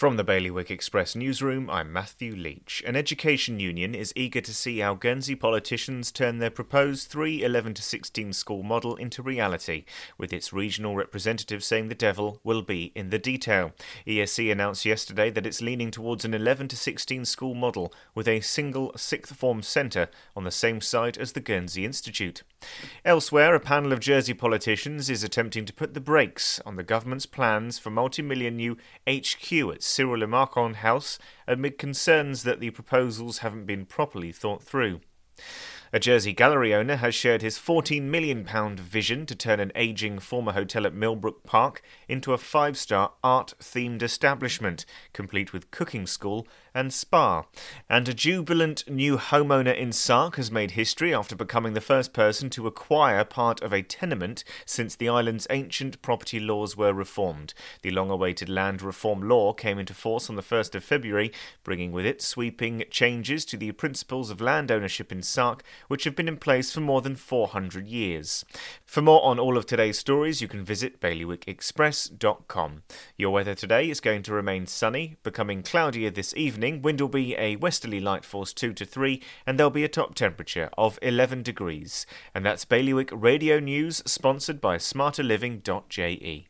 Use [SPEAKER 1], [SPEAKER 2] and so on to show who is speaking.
[SPEAKER 1] From the Bailiwick Express newsroom, I'm Matthew Leach. An education union is eager to see how Guernsey politicians turn their proposed 3 11 to 16 school model into reality, with its regional representative saying the devil will be in the detail. ESC announced yesterday that it's leaning towards an 11 to 16 school model with a single sixth form centre on the same site as the Guernsey Institute. Elsewhere, a panel of Jersey politicians is attempting to put the brakes on the government's plans for multi million new HQ at Cyril Le Marchand House amid concerns that the proposals haven't been properly thought through. A Jersey gallery owner has shared his £14 million vision to turn an ageing former hotel at Millbrook Park into a five star art themed establishment, complete with cooking school and spa. And a jubilant new homeowner in Sark has made history after becoming the first person to acquire part of a tenement since the island's ancient property laws were reformed. The long awaited land reform law came into force on the 1st of February, bringing with it sweeping changes to the principles of land ownership in Sark which have been in place for more than 400 years. For more on all of today's stories, you can visit bailiwickexpress.com. Your weather today is going to remain sunny, becoming cloudier this evening. Wind will be a westerly light force 2 to 3, and there'll be a top temperature of 11 degrees. And that's Bailiwick Radio News, sponsored by smarterliving.je.